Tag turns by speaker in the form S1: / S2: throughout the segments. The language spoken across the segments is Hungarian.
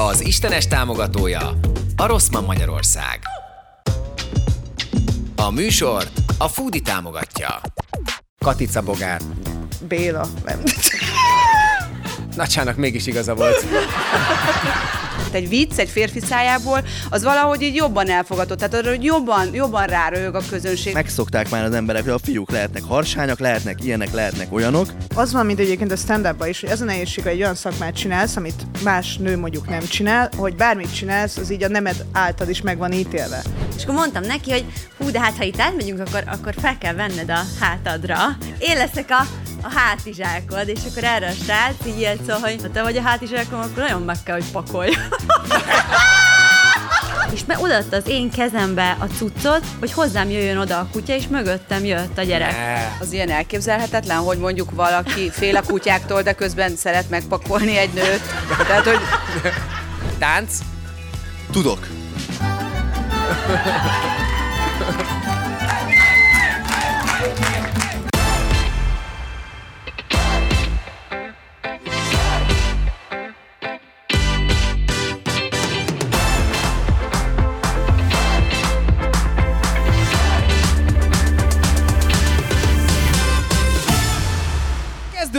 S1: Az Istenes támogatója a Rosszman Magyarország. A műsort a Foodi támogatja. Katica Bogár.
S2: Béla, nem.
S3: Nacsának mégis igaza volt.
S2: Egy vicc egy férfi szájából, az valahogy így jobban elfogadott. Tehát arra, hogy jobban, jobban ráröhög a közönség.
S4: Megszokták már az emberek, hogy a fiúk lehetnek harsányak, lehetnek ilyenek, lehetnek olyanok.
S5: Az van, mint egyébként a stand is, hogy ez a nehézség, hogy egy olyan szakmát csinálsz, amit más nő mondjuk nem csinál, hogy bármit csinálsz, az így a nemed által is meg van ítélve.
S6: És akkor mondtam neki, hogy hú, de hát ha itt átmegyünk, akkor, akkor fel kell venned a hátadra. Én leszek a, a hátizsákod, és akkor erre a srác így jött szó, hogy ha te vagy a hátizsákom, akkor nagyon meg kell, hogy pakolj. és me odaadta az én kezembe a cuccot, hogy hozzám jöjjön oda a kutya, és mögöttem jött a gyerek.
S2: Az ilyen elképzelhetetlen, hogy mondjuk valaki fél a kutyáktól, de közben szeret megpakolni egy nőt. Tehát, hogy
S3: Tánc?
S4: Tudok.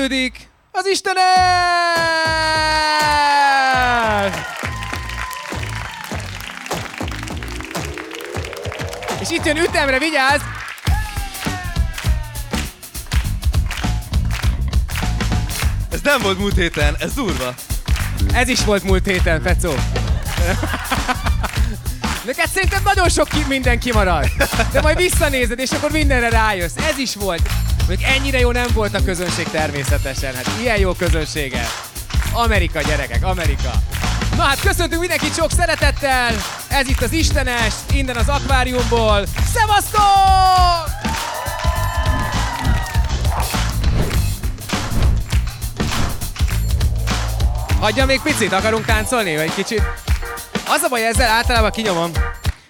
S3: Kezdődik az Istenes! És itt jön ütemre, vigyázz!
S4: Ez nem volt múlt héten, ez durva.
S3: Ez is volt múlt héten, Fecó. Neked szerintem nagyon sok ki, minden kimarad. De majd visszanézed, és akkor mindenre rájössz. Ez is volt. Még ennyire jó nem volt a közönség természetesen. Hát ilyen jó közönsége. Amerika, gyerekek, Amerika. Na hát köszöntünk mindenkit sok szeretettel. Ez itt az Istenes, innen az akváriumból. Szevasztok! Hagyja még picit, akarunk táncolni, vagy kicsit? Az a baj ezzel, általában kinyomom.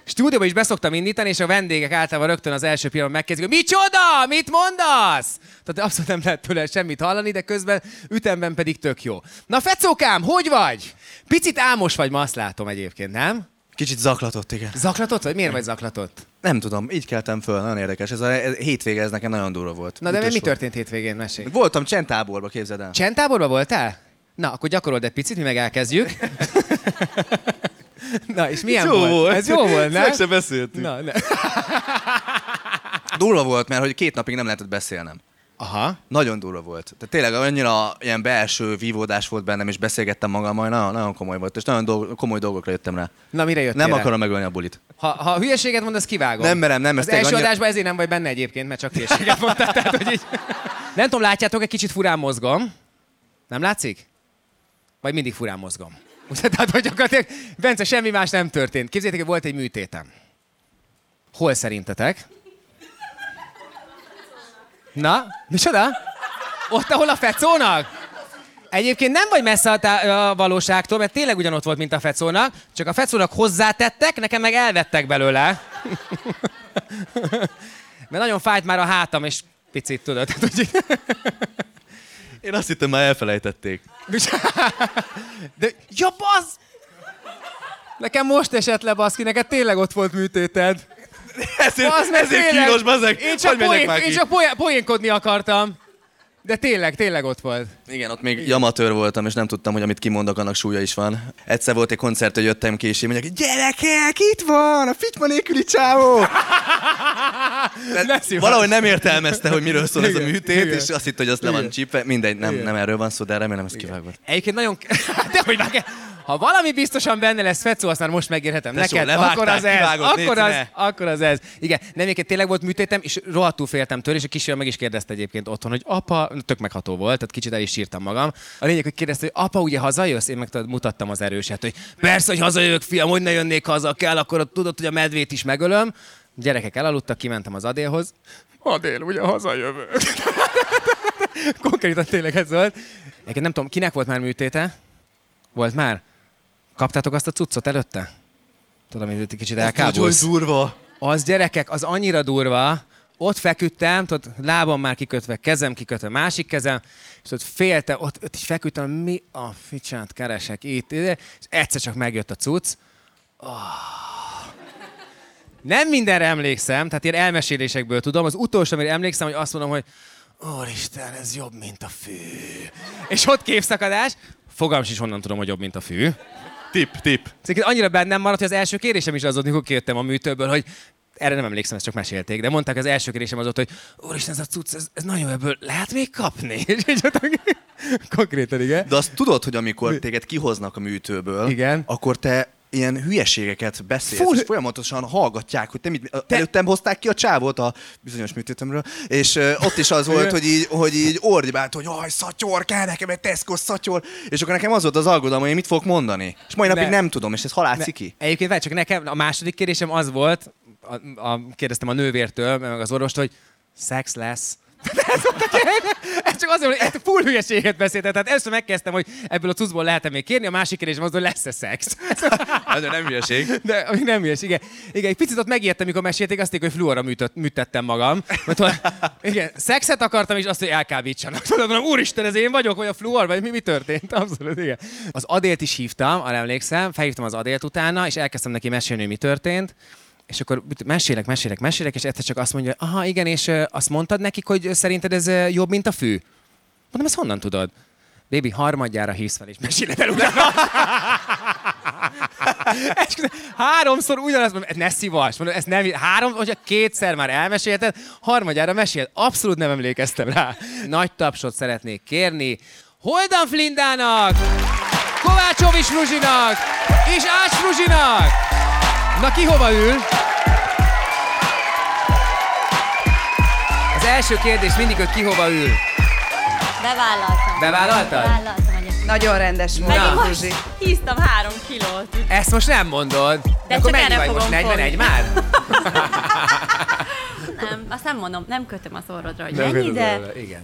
S3: Stúdióba is beszoktam indítani, és a vendégek általában rögtön az első pillanatban megkezdik, hogy micsoda, mit mondasz? Tehát abszolút nem lehet tőle semmit hallani, de közben ütemben pedig tök jó. Na Fecókám, hogy vagy? Picit álmos vagy, ma azt látom egyébként, nem?
S4: Kicsit zaklatott, igen.
S3: Zaklatott vagy? Miért vagy zaklatott?
S4: Nem tudom, így keltem föl, nagyon érdekes. Ez a ez, hétvége, ez nekem nagyon durva volt.
S3: Na de mi történt hétvégén, mesélj?
S4: Voltam csendtáborba, képzeld el.
S3: Csendtáborban voltál? Na, akkor gyakorold egy picit, mi meg elkezdjük. Na, és milyen
S4: jó
S3: volt?
S4: volt.
S3: Ez jó volt, nem?
S4: Meg se beszéltünk.
S3: Na, ne.
S4: Durva volt, mert hogy két napig nem lehetett beszélnem.
S3: Aha.
S4: Nagyon durva volt. Tehát tényleg annyira ilyen belső vívódás volt bennem, és beszélgettem magammal, nagyon, nagyon komoly volt, és nagyon dolg, komoly dolgokra jöttem rá.
S3: Na, mire jöttél
S4: Nem
S3: rá?
S4: akarom megölni a bulit.
S3: Ha, ha hülyeséget mondasz, kivágom.
S4: Nem merem, nem, ez
S3: Az első
S4: annyira-
S3: adásban ezért nem vagy benne egyébként, mert csak hülyeséget mondtál. Tehát, hogy így... Nem tudom, látjátok, egy kicsit furán mozgom. Nem látszik? Vagy mindig furán mozgom? Tehát, hogy gyakorlatilag, Bence, semmi más nem történt. Képzeljétek, hogy volt egy műtétem. Hol szerintetek? Na, micsoda? Ott, ahol a fecónak? Egyébként nem vagy messze a, tá- a valóságtól, mert tényleg ugyanott volt, mint a fecónak, csak a fecónak hozzátettek, nekem meg elvettek belőle. mert nagyon fájt már a hátam, és picit tudod.
S4: Én azt hittem, már elfelejtették.
S3: De, ja, bazd! Nekem most esett le, baszki, neked tényleg ott volt műtéted.
S4: Ezért,
S3: Bazd
S4: ezért kínos, bazeg.
S3: Én csak, poén, én csak poén, poénkodni akartam. De tényleg, tényleg ott volt.
S4: Igen, ott még amatőr voltam, és nem tudtam, hogy amit kimondok, annak súlya is van. Egyszer volt egy koncert, hogy jöttem ki, és én mondják, gyerekek, itt van, a fitma nélküli csávó! Valahogy nem értelmezte, hogy miről szól ez a
S3: Igen,
S4: műtét,
S3: igen.
S4: és azt hitt, hogy az le van
S3: Igen.
S4: csípve. Mindegy, nem,
S3: Igen.
S4: nem erről van szó, de remélem ez kivágott.
S3: Egyébként nagyon... De hogy vágja? Ha valami biztosan benne lesz, Fecó, azt már most megérhetem
S4: Tesó,
S3: neked,
S4: levágták,
S3: akkor az ez,
S4: kivágod,
S3: akkor az, akkor az ez. Igen, nem, egyébként tényleg volt műtétem, és rohadtul féltem tőle, és a kisfiam meg is kérdezte egyébként otthon, hogy apa, tök megható volt, tehát kicsit el is sírtam magam. A lényeg, hogy kérdezte, hogy apa, ugye hazajössz? Én meg mutattam az erőset, hogy persze, hogy hazajövök, fiam, hogy ne jönnék haza, kell, akkor tudod, hogy a medvét is megölöm. Gyerekek elaludtak, kimentem az Adélhoz. Adél, ugye hazajövök. Konkrétan tényleg ez volt. Egyébként nem tudom, kinek volt már műtéte? Volt már? Kaptátok azt a cuccot előtte? Tudom, hogy kicsit elkábulsz.
S4: durva.
S3: Az gyerekek, az annyira durva, ott feküdtem, tudod, lábam már kikötve, kezem kikötve, másik kezem, és ott félte, ott, ott így feküdtem, mi a ficsát keresek itt, és egyszer csak megjött a cucc. Oh. Nem mindenre emlékszem, tehát ilyen elmesélésekből tudom. Az utolsó, amire emlékszem, hogy azt mondom, hogy Úristen, ez jobb, mint a fű. És ott képszakadás, fogalmam is honnan tudom, hogy jobb, mint a fű.
S4: Tip, tip.
S3: Szóval annyira bennem maradt, hogy az első kérésem is az volt, mikor kijöttem a műtőből, hogy erre nem emlékszem, ezt csak mesélték, de mondták, az első kérésem az volt, hogy úristen, ez a cucc, ez, ez nagyon jó, ebből lehet még kapni? Konkrétan, igen.
S4: De azt tudod, hogy amikor téged kihoznak a műtőből,
S3: Igen.
S4: akkor te ilyen hülyeségeket beszélsz,
S3: Full-
S4: és folyamatosan hallgatják, hogy te mit... Te... Előttem hozták ki a csávót a bizonyos műtétemről, és uh, ott is az volt, hogy így, hogy így ordibált, hogy aj, szatyor, kell nekem egy Tesco szatyor, és akkor nekem az volt az aggodalom, hogy én mit fogok mondani. És mai napig
S3: Ne.
S4: nem tudom, és ez halálci ki.
S3: Egyébként várj, csak nekem a második kérésem az volt, a, a, kérdeztem a nővértől, meg az orvostól, hogy szex lesz. Ez, volt a kérdés. ez csak azért, hogy egy full hülyeséget beszéltem. Tehát először megkezdtem, hogy ebből a cuccból lehet még kérni, a másik kérdésem az, hogy lesz-e szex.
S4: Ez nem hülyeség.
S3: De ami nem hülyes, igen. Igen, egy picit ott megijedtem, mikor mesélték, azt hogy fluorra műtött, műtettem magam. Mert, hogy, igen, szexet akartam, és azt, hogy elkábítsanak. Mondom, úristen, ez én vagyok, vagy a fluor, vagy mi, mi történt? Abszolút, igen. Az Adélt is hívtam, arra emlékszem, felhívtam az Adélt utána, és elkezdtem neki mesélni, hogy mi történt. És akkor mesélek, mesélek, mesélek, és egyszer csak azt mondja, aha, igen, és azt mondtad nekik, hogy szerinted ez jobb, mint a fű? Mondom, ezt honnan tudod? Bébi, harmadjára hívsz fel, és meséled el utána. Háromszor ugyanazt mondom, ne szívass, mondom, ezt nem, három, hogyha kétszer már elmesélted, harmadjára mesélt, abszolút nem emlékeztem rá. Nagy tapsot szeretnék kérni Holdan Flindának, Kovácsovics Fruzsinak és Ács Fruzsinak. Na ki hova ül? Az első kérdés mindig, hogy ki hova ül.
S6: Bevállaltam.
S3: Bevállaltad?
S6: Bevállaltam egyébként.
S2: Nagyon rendes volt,
S6: most híztam három kilót.
S3: Ezt most nem mondod.
S6: De
S3: Akkor
S6: csak
S3: mennyi vagy most?
S6: fogom
S3: 41
S6: fogni.
S3: már?
S6: Nem, azt nem mondom, nem kötöm az orrodra, hogy mennyi, de...
S3: Igen.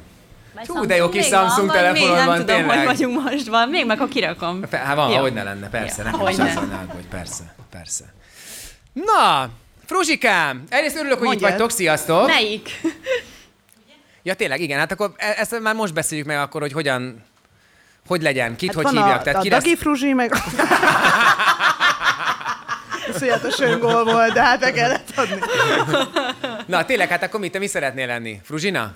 S6: Vagy
S3: Hú, de jó kis
S6: van,
S3: Samsung
S6: vagy
S3: telefonod
S6: még
S3: van,
S6: nem tudom,
S3: tényleg.
S6: hogy vagyunk most van. Még meg, ha kirakom.
S3: Pe- Hát van, hogy ne lenne, persze.
S6: Jó,
S3: Nekem
S6: hogy
S3: is
S6: ne.
S3: az van, hogy persze, persze. Na, Fruzsikám, egyrészt örülök, hogy itt
S5: Mondjad.
S3: vagytok, sziasztok.
S6: Melyik?
S3: Ja tényleg, igen, hát akkor e- ezt már most beszéljük meg akkor, hogy hogyan, hogy legyen, kit,
S5: Hát
S3: hogy
S5: van
S3: hívják.
S5: a,
S3: Tehát
S5: a
S3: ki lesz...
S5: Dagi Fruzsi, meg... Iszonyatos öngól volt, de hát meg kellett adni.
S3: Na tényleg, hát akkor mit, te mi szeretnél lenni? Fruzsina?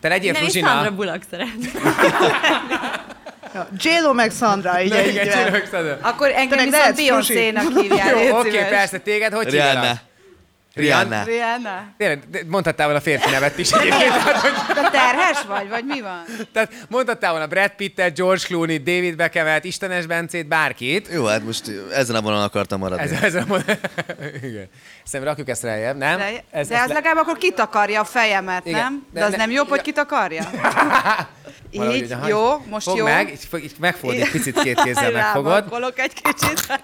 S3: Te legyél
S6: Nem, én
S3: Fruzsina?
S6: Sandra Bullock szeretném.
S5: Ja, J-Lo meg Sandra, így
S3: Na,
S5: egy
S3: igen, csinálok Sandra.
S2: Akkor engem
S5: Te meg
S2: viszont. Beyoncé-nak
S3: Jó,
S2: légy
S3: oké,
S2: szíves.
S3: persze, téged hogy hívják?
S4: Rihanna.
S3: Rihanna.
S4: Rihanna.
S2: Rihanna?
S3: Tényleg, mondhattál volna férfi nevet is egyébként. Tehát, hogy,
S2: De terhes vagy, vagy mi van?
S3: tehát mondhattál volna Brad Pittet, George Clooney, David Beckhamet, Istenes Bencét, bárkit.
S4: Jó, hát most ezen a vonalon akartam maradni.
S3: Ez, ez a mond... Igen. Szerintem rakjuk ezt rájebb, nem?
S2: De,
S3: ez,
S2: de az
S3: le-
S2: legalább akkor kitakarja a fejemet,
S3: Igen.
S2: nem? De,
S3: De
S2: az
S3: ne-
S2: nem jobb, hogy kitakarja?
S3: Valahogy
S2: Így,
S3: ugye, ha-
S2: jó, most
S3: Fogd
S2: jó.
S3: meg, így, fog- így megfordít, picit két kézzel megfogod.
S2: Egy kicsit.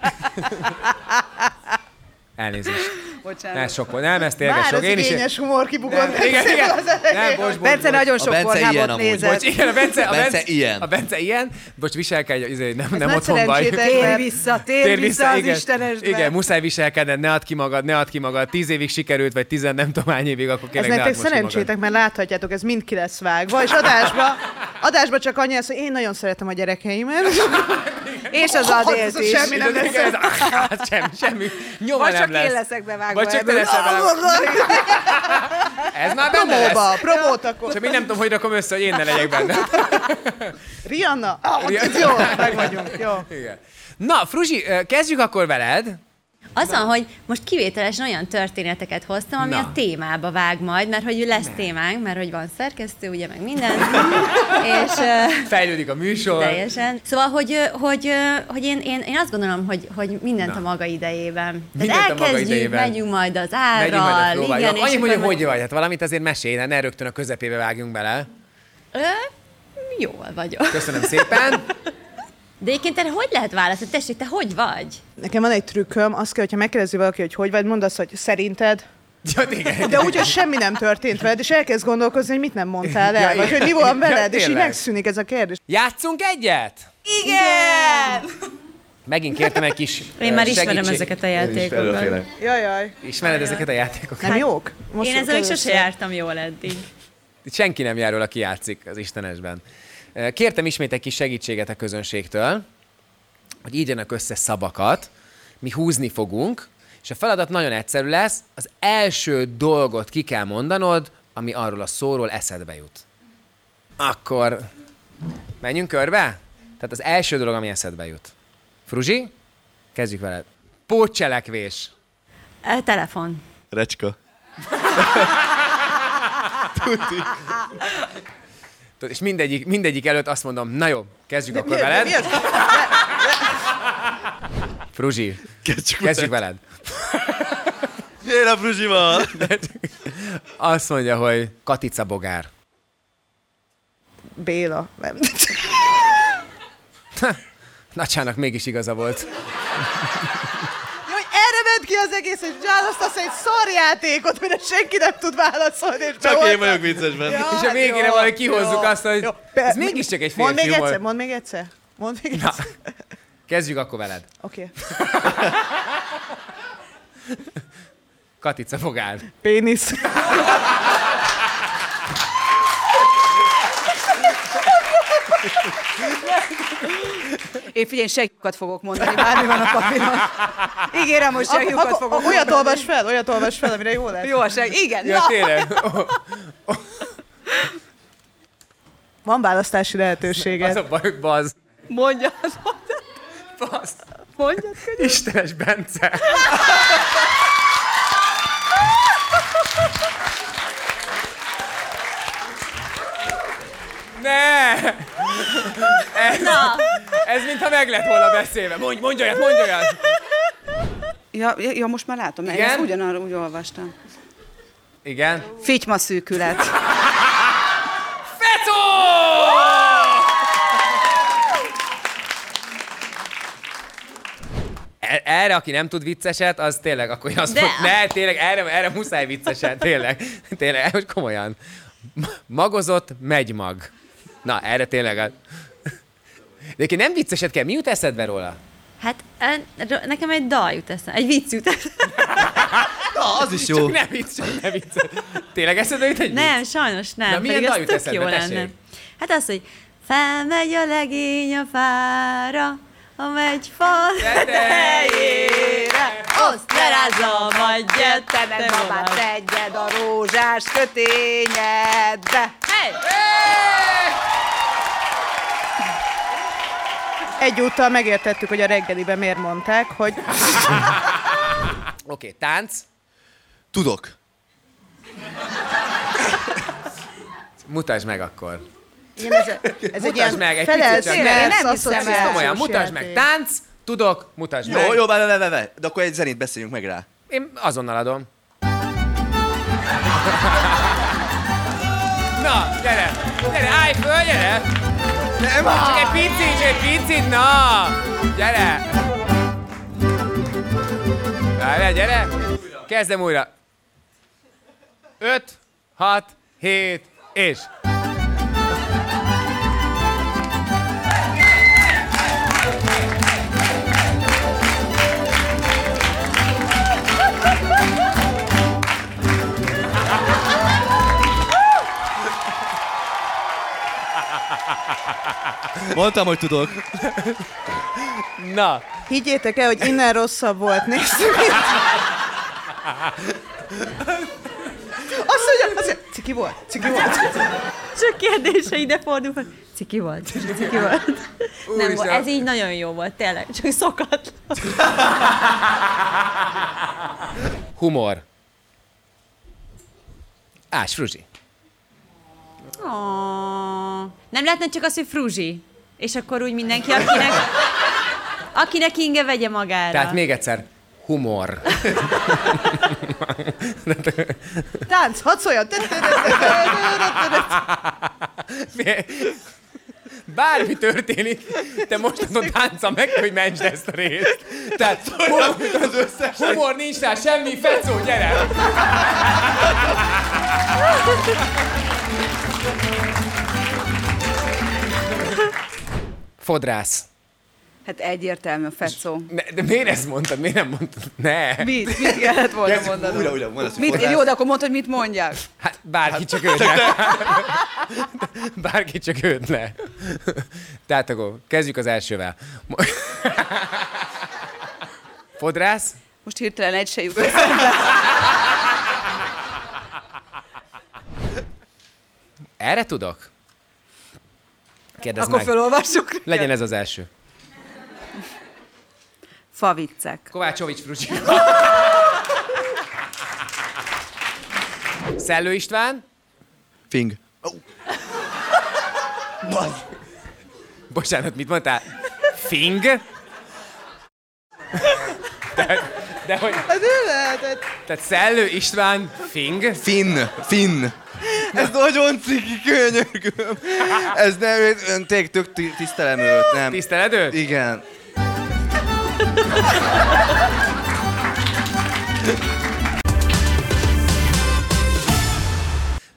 S3: Elnézést.
S2: Bocsánat.
S3: Ez sok volt. Nem, ez tényleg sok. Én is...
S5: igényes humor kibukott.
S3: Nem, igen, igen. Nem, bocs, bocs,
S2: Bence
S3: bocs.
S2: nagyon sok
S4: Bence amúgy.
S2: nézett.
S3: Bocs, igen, a Bence, a
S4: Bence
S3: Bence,
S4: ilyen.
S3: A Bence ilyen. Bocs, viselkedj, izé, nem, nem
S5: nagy
S3: otthon vagy.
S5: szerencsétek.
S2: Tér vissza, tér, vissza az
S3: igen.
S2: Istenesbe.
S3: Igen, muszáj viselkedned, ne add ki magad, ne add ki magad. Tíz évig sikerült, vagy tizen nem tudom hány évig, akkor
S5: Ez
S3: kérlek, ne
S5: nektek
S3: add most ki magad.
S5: szerencsétek, mert láthatjátok, ez mind ki lesz vágva, és adásba, adásba csak annyi lesz, hogy én nagyon szeretem a gyerekeimet.
S2: És az Adélt
S5: ez
S2: is.
S5: semmi nem lesz.
S3: Ez, semmi, semmi. Nyoma
S2: Csak
S3: lesz.
S2: én leszek bevágva
S3: Vagy csak te leszel vele. Ez már benne lesz.
S5: Promóba, promót akkor.
S3: Csak még nem tudom, hogy rakom össze, hogy én ne legyek benne.
S5: Rihanna? Ah, ez jó, meg vagyunk. Jó.
S3: Igen. Na, Fruzsi, kezdjük akkor veled.
S6: Az van, hogy most kivételesen olyan történeteket hoztam, ami
S3: Na.
S6: a témába vág majd, mert hogy lesz témánk, mert hogy van szerkesztő, ugye, meg minden. és
S3: Fejlődik a műsor.
S6: teljesen. Szóval, hogy, hogy, hogy én, én, én azt gondolom, hogy, hogy mindent
S3: Na.
S6: a maga idejében.
S3: Mindent a
S6: Tehát
S3: maga
S6: elkezdjük,
S3: idejében.
S6: megyünk majd az
S3: Megyünk majd a
S6: árral, igen,
S3: Annyi, hogy
S6: akkor
S3: hogy vagy, hát valamit azért mesélj, ne rögtön a közepébe vágjunk bele.
S6: Ö, jól vagyok.
S3: Köszönöm szépen.
S6: De egyébként erre hogy lehet válaszolni? Tessék, te hogy vagy?
S5: Nekem van egy trükköm, az kell, hogyha megkérdezi valaki, hogy hogy vagy, mondd azt, hogy szerinted,
S3: Ja, igen.
S5: de úgy, hogy semmi nem történt veled, és elkezd gondolkozni, hogy mit nem mondtál el,
S3: Ja,
S5: vagy hogy mi van
S3: Ja,
S5: veled, és így megszűnik ez a kérdés.
S3: Játszunk egyet?
S6: Igen!
S3: Megint kértem egy kis
S6: Én már ismerem
S3: segítség-
S6: ezeket a játékokat.
S5: Jajjaj.
S3: Ismered ezeket a játékokat?
S5: Nem jók? Most
S6: Én ezzel még sose jártam jól eddig.
S3: Senki nem jár róla, aki játszik az Istenesben. Kértem ismét egy kis segítséget a közönségtől, hogy írjanak össze szavakat, mi húzni fogunk, és a feladat nagyon egyszerű lesz, az első dolgot ki kell mondanod, ami arról a szóról eszedbe jut. Akkor menjünk körbe? Tehát az első dolog, ami eszedbe jut. Fruzsi, kezdjük veled. Pótcselekvés.
S6: E, telefon.
S4: Recska.
S3: Tudod, És mindegyik, mindegyik előtt azt mondom, na jó, kezdjük akkor
S5: Mi-
S3: veled.
S5: mi az?
S3: Fruzsi,
S4: Kezdjük,
S3: kezdjük veled.
S4: Én a Fruzsival.
S3: Azt mondja, hogy Katica Bogár.
S5: Béla. Nem.
S3: Nacsának mégis igaza volt.
S5: Hogy erre ment ki az egész, hogy választasz egy szarjátékot, mire senki nem tud válaszolni, és
S4: Csak én vagyok viccesben.
S5: Ja,
S3: És a végére
S5: jó,
S3: valahogy kihozzuk
S5: jó,
S3: azt, hogy
S5: jó.
S3: ez mégiscsak egy
S5: Mondd még
S3: férfi
S5: egyszer, mondd még egyszer. Mondd még
S3: Na,
S5: egyszer.
S3: kezdjük akkor veled.
S5: Oké.
S3: Katica Bogár.
S5: Pénisz.
S2: Én figyelj, segjukat fogok mondani, bármi van a papíron. Ígérem, hogy segjukat
S5: Akkor
S2: fogok
S5: olyat
S2: mondani.
S5: olvas fel, olyat olvas fel, amire jó lesz.
S2: Jó a seg. Igen,
S3: Ja,
S2: na.
S3: tényleg.
S5: Van választási
S3: Az
S5: lehetőséged.
S3: a baj, hogy baz.
S2: Mondjad,
S3: Baz.
S2: mondjad.
S3: Istenes Bence. Ne! Ez,
S6: Na,
S3: ez mintha meg lett volna beszélve. Mondj, mondj olyat, mondj olyat.
S2: Ja, ja, most már látom,
S3: Igen?
S2: ezt ugyanarra úgy olvastam.
S3: Igen.
S2: Fityma szűkület.
S3: Fecó! E- Erre, aki nem tud vicceset, az tényleg, akkor azt
S6: De.
S3: mond, ne, tényleg, erre, erre muszáj vicceset, tényleg. Tényleg, most komolyan. Ma- Magozott megymag. Na, erre tényleg. De aki nem vicceset kell, mi jut eszedbe róla?
S6: hát nekem egy dal jut eszembe, egy vicc jut eszembe.
S4: Na, az is jó.
S3: Csak nem vicc, csak nem vicc. Tényleg eszedbe jut egy
S6: Nem,
S3: vicc?
S6: sajnos nem.
S3: Na, milyen dal jut eszedbe?
S6: jó lenne.
S3: Tessék.
S6: Hát az, hogy felmegy a legény a fára, a megy fa tetejére, azt lerázza, majd
S2: Te meg babát tegyed a rózsás kötényedbe.
S6: Hey!
S5: Egyúttal megértettük, hogy a reggeliben miért mondták, hogy
S3: Oké, okay, tánc.
S4: Tudok.
S3: Mutasd meg akkor.
S5: igen, ez, ez egy ilyen
S3: meg egy
S5: felelt
S3: picit csak.
S2: Nem
S5: stressz
S2: hiszem el.
S3: Komolyan, mutasd meg. Tánc, tudok, mutasd meg.
S4: Jó, jó, várj, várj, várj. De akkor egy zenét beszéljünk meg rá.
S3: Én azonnal adom. Na, gyere! Gyere, állj föl, gyere!
S4: Nem,
S3: Csak egy picit, csak egy picit, na! Gyere! Várjál, gyere! Kezdem újra. Öt, hat, hét, és...
S4: Mondtam, hogy tudok.
S3: Na,
S5: Higgyétek el, hogy innen rosszabb volt, nézzük. Azt mondja, azt mondja, ciki volt, ciki volt.
S6: Csak kérdése ide fordul, hogy ciki volt, ciki volt. Nem
S3: Úristen.
S6: volt, ez így nagyon jó volt, tényleg, csak szokatlan.
S3: humor. Ás, Fruzsi.
S6: Oh, nem lehetne csak az, hogy fruzsi? És akkor úgy mindenki, akinek, akinek inge vegye magára.
S3: Tehát még egyszer, humor.
S5: Tánc, hadd szóljon.
S3: Bármi történik, te mostantól tánca meg, hogy mentsd ezt a részt. Tehát humor, humor nincs rá semmi, fecó, gyere! Fodrász.
S2: Hát egyértelmű a fecó.
S3: Ne, de miért ezt mondtad? Miért nem mondtad? Ne.
S2: Mit? Mit kellett volna
S4: Kezdjük
S2: mondanom?
S4: újra, újra, mondasz,
S2: Mit?
S4: fodrász.
S2: Jó, de akkor mondd, hogy mit mondjak.
S3: Hát bárki csak őt ne. Bárki csak őt ne. Tehát akkor kezdjük az elsővel. Fodrász?
S2: Most hirtelen egy se jut.
S3: Erre tudok? Kérdezd
S2: Akkor
S3: meg.
S2: felolvassuk.
S3: Legyen ez az első.
S2: Faviccek.
S3: Kovácsovics Fruzsi. Szellő István.
S4: Fing. Oh. Bazd.
S3: Bocsánat, mit mondtál? Fing? De, de hogy...
S5: Az ő lehetett.
S3: Tehát Szellő István Fing?
S4: Finn. Finn. Ez nagyon ciki, könyörgöm. Ez nem, ön tényleg tök ti- tisztelem őt, nem.
S3: Tiszteled őt?
S4: Igen.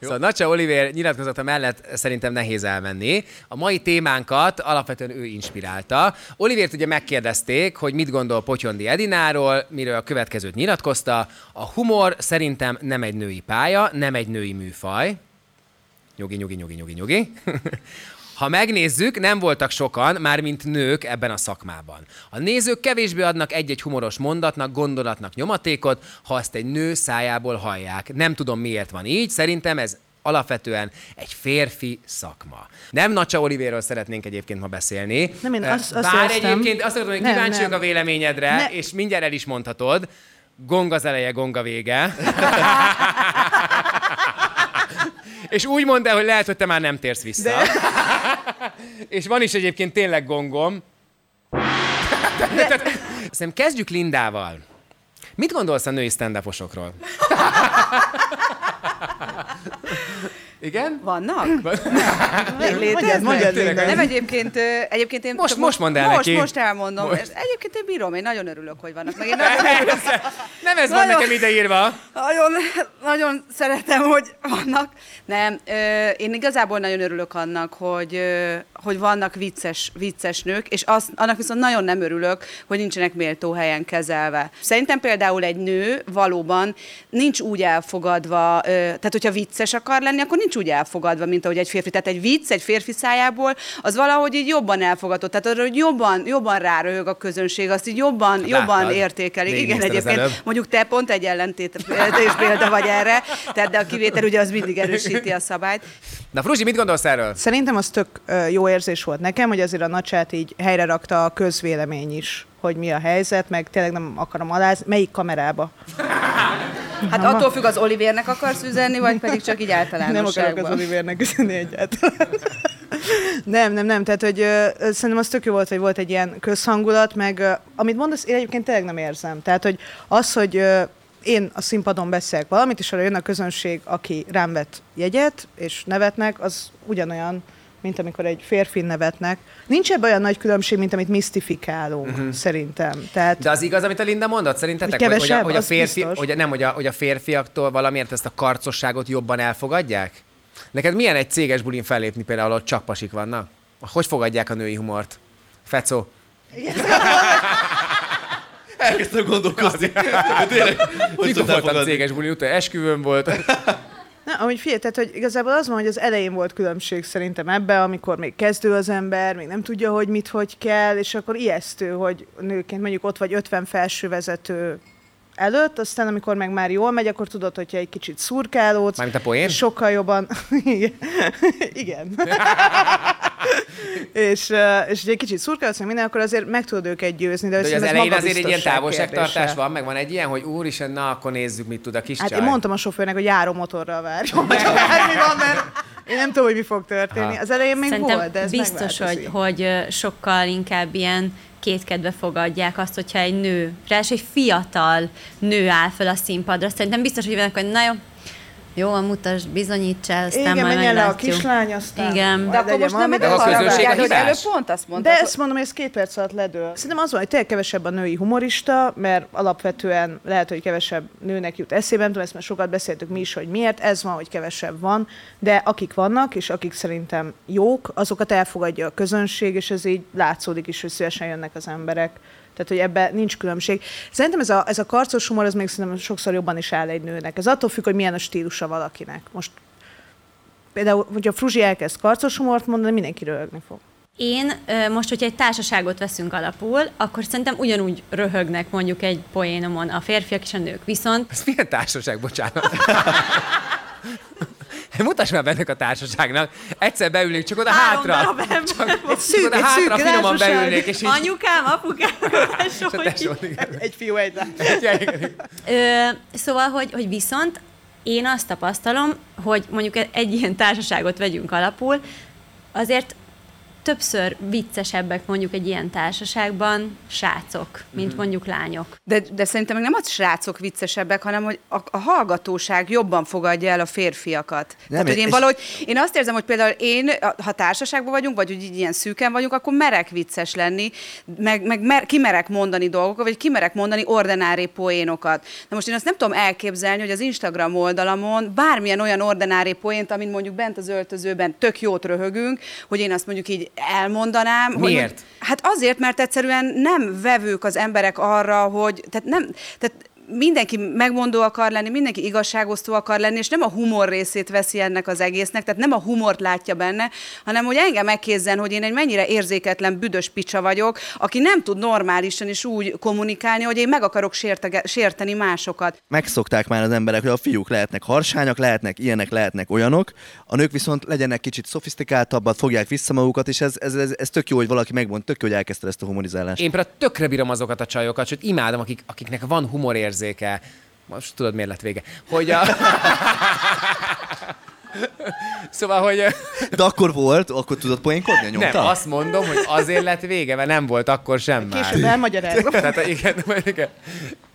S3: Szóval Nacsa Oliver nyilatkozata mellett szerintem nehéz elmenni. A mai témánkat alapvetően ő inspirálta. Olivért ugye megkérdezték, hogy mit gondol Potyondi Edináról, miről a következőt nyilatkozta. A humor szerintem nem egy női pálya, nem egy női műfaj. Nyugi, nyugi, nyugi, nyugi, nyugi. Ha megnézzük, nem voltak sokan, már mint nők ebben a szakmában. A nézők kevésbé adnak egy-egy humoros mondatnak, gondolatnak nyomatékot, ha azt egy nő szájából hallják. Nem tudom, miért van így, szerintem ez alapvetően egy férfi szakma. Nem Nacsa Olivéről szeretnénk egyébként ma beszélni.
S5: Nem, én azt- azt
S3: Bár
S5: éreztem.
S3: egyébként azt akarom, hogy
S5: Nem,
S3: kíváncsi
S5: nem.
S3: vagyok a véleményedre,
S5: Ne-
S3: és mindjárt el is mondhatod. Gong az eleje, gong a vége. És úgy mondd el, hogy lehet, hogy te már nem térsz vissza. De... És van is egyébként tényleg gongom. De... Szerintem kezdjük Lindával. Mit gondolsz a női stand Igen?
S2: Vannak?
S5: Léteznek. Mondjad, Linda.
S2: Nem egyébként, egyébként én...
S3: Most- most mondd el
S2: most,
S3: neki.
S2: Most elmondom.
S3: Most.
S2: Egyébként én bírom, én nagyon örülök, hogy vannak. Meg én nagyon, örülök,
S3: Nem ez van
S2: Nagyon-
S3: nekem ideírva.
S2: nagyon, nagyon szeretem, hogy vannak. Nem, én igazából nagyon örülök annak, hogy, hogy vannak vicces, vicces nők, és az, annak viszont nagyon nem örülök, hogy nincsenek méltó helyen kezelve. Szerintem például egy nő valóban nincs úgy elfogadva, tehát hogyha vicces akar lenni, akkor nincs úgy elfogadva, mint ahogy egy férfi. Tehát egy vicc egy férfi szájából, az valahogy így jobban elfogadott. Tehát arra, hogy jobban, jobban ráröhög a közönség, azt így jobban, jobban
S3: Láttad?
S2: értékeli. Igen, egyébként
S3: előbb.
S2: mondjuk te pont egy ellentét és példa vagy erre, tehát de a kivétel ugye az mindig erősíti a szabályt.
S3: Na Fruzsi, mit gondolsz erről?
S5: Szerintem az tök jó érzés volt nekem, hogy azért a nacsát így helyre rakta a közvélemény is, hogy mi a helyzet, meg tényleg nem akarom alázni. Melyik kamerába?
S2: Hát attól függ, az Olivérnek akarsz üzenni, vagy pedig csak így
S5: Nem akarok
S2: általánosságban.
S5: az Olivernek üzenni egyáltalán. nem, nem, nem. Tehát, hogy ö, szerintem az tök jó volt, hogy volt egy ilyen közhangulat, meg ö, amit mondasz, én egyébként tényleg nem érzem. Tehát, hogy az, hogy ö, én a színpadon beszélek valamit, és arra jön a közönség, aki rám vett jegyet, és nevetnek, az ugyanolyan, mint amikor egy férfi nevetnek. Nincs ebben olyan nagy különbség, mint amit misztifikálunk, uh-huh. szerintem. Tehát
S3: De az igaz, amit a Linda mondott, szerintetek?
S5: Hogy
S3: Hogy, hogy, a,
S5: kevesebb,
S3: hogy, a férfi, hogy, nem, hogy, a, hogy a férfiaktól valamiért ezt a karcosságot jobban elfogadják? Neked milyen egy céges bulin fellépni például, ott csak pasik vannak? Hogy fogadják a női humort? Fecó.
S4: Elkezdtem gondolkozni. Tényleg, hogy
S3: Mikor voltam
S4: fogadni?
S3: céges bulin után? Esküvőn volt.
S5: Na, ahogy figyelj, tehát, hogy igazából az van, hogy az elején volt különbség szerintem ebbe, amikor még kezdő az ember, még nem tudja, hogy mit, hogy kell, és akkor ijesztő, hogy nőként mondjuk ott vagy 50 felső vezető előtt, aztán amikor meg már jól megy, akkor tudod, hogyha egy kicsit szurkálódsz.
S3: Mármint a poén?
S5: Sokkal jobban. Igen. Igen. és, és hogy egy kicsit szurkálódsz, meg minden, akkor azért meg tudod őket győzni. De,
S3: De hogy az elején azért egy ilyen távolságtartás
S5: kérdése.
S3: van, meg van egy ilyen, hogy úristen, na akkor nézzük, mit tud a kis
S5: Hát
S3: csaj.
S5: én mondtam a sofőrnek, hogy járó motorral várjon, vagy ha bármi van, mert én nem tudom, hogy mi fog történni. Az elején még
S6: Szerintem
S5: volt, de ez
S6: biztos, hogy, hogy sokkal inkább ilyen kétkedve fogadják azt, hogyha egy nő, ráadásul egy fiatal nő áll fel a színpadra. Szerintem biztos, hogy vannak, hogy na jó, jó, mutasd, bizonyíts el, aztán
S5: Igen,
S6: majd
S5: menjen le a kislány, aztán...
S6: Igen.
S2: De akkor most nem
S5: valami,
S2: egy
S3: De a
S2: arra
S3: közönség
S2: várjál,
S3: a
S2: hogy
S3: hibás?
S2: előbb pont azt mondtad,
S5: De ezt mondom, hogy ez két perc alatt ledől. Szerintem az van, hogy tényleg kevesebb a női humorista, mert alapvetően lehet, hogy kevesebb nőnek jut eszébe, nem tudom, ezt már sokat beszéltük mi is, hogy miért, ez van, hogy kevesebb van, de akik vannak, és akik szerintem jók, azokat elfogadja a közönség, és ez így látszódik is, hogy szívesen jönnek az emberek. Tehát, hogy ebben nincs különbség. Szerintem ez a, ez a karcos humor, az még szerintem sokszor jobban is áll egy nőnek. Ez attól függ, hogy milyen a stílusa valakinek. Most például, hogyha Fruzsi elkezd karcos humort mondani, mindenki röhögni fog.
S6: Én most, hogyha egy társaságot veszünk alapul, akkor szerintem ugyanúgy röhögnek mondjuk egy poénomon a férfiak és a nők. Viszont
S3: Ez milyen társaság, bocsánat? Mutass már bennek a társaságnak. Egyszer beülnék, csak oda
S6: Három
S3: hátra.
S6: darab
S3: Csak, csak
S5: szűk-
S3: oda
S5: egy
S3: hátra
S5: szűk
S3: finoman beülnék, és így...
S6: anyukám, apukám, tesó.
S5: Egy fiú, egy lány.
S6: Szóval, hogy, hogy viszont én azt tapasztalom, hogy mondjuk egy ilyen társaságot vegyünk alapul, azért többször viccesebbek mondjuk egy ilyen társaságban srácok, mint mondjuk lányok.
S2: De, de szerintem meg nem a srácok viccesebbek, hanem hogy a, a hallgatóság jobban fogadja el a férfiakat. Nem, Tehát, hogy én valahogy, én azt érzem, hogy például én, ha társaságban vagyunk, vagy hogy így ilyen szűken vagyunk, akkor merek vicces lenni, meg, meg mer, kimerek mondani dolgokat, vagy kimerek mondani ordinári poénokat. Na most én azt nem tudom elképzelni, hogy az Instagram oldalamon bármilyen olyan ordinári poént, amit mondjuk bent az öltözőben tök jót röhögünk, hogy én azt mondjuk így elmondanám. Hogy
S3: Miért?
S2: mondjuk- Hát azért, mert egyszerűen nem vevők az emberek arra, hogy, tehát nem, tehát mindenki megmondó akar lenni, mindenki igazságosztó akar lenni, és nem a humor részét veszi ennek az egésznek, tehát nem a humort látja benne, hanem hogy engem megkézzen, hogy én egy mennyire érzéketlen, büdös picsa vagyok, aki nem tud normálisan is úgy kommunikálni, hogy én meg akarok sértege, sérteni másokat.
S4: Megszokták már az emberek, hogy a fiúk lehetnek harsányak, lehetnek ilyenek, lehetnek olyanok, a nők viszont legyenek kicsit szofisztikáltabbak, fogják vissza magukat, és ez, ez, ez, ez tök jó, hogy valaki megmond, tök jó, hogy elkezdte ezt a humorizálást.
S3: Én például tökre bírom azokat a csajokat, sőt imádom, akik, akiknek van humorérzéke. Most tudod, miért lett vége. Hogy a... szóval, hogy...
S4: De akkor volt, akkor tudod poénkodni a nyomta?
S3: Nem, azt mondom, hogy azért lett vége, mert nem volt akkor sem már.
S5: Később elmagyarázom.
S3: Tehát igen, igen.